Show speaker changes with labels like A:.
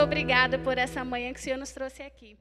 A: muito obrigada por essa manhã que o Senhor nos trouxe aqui.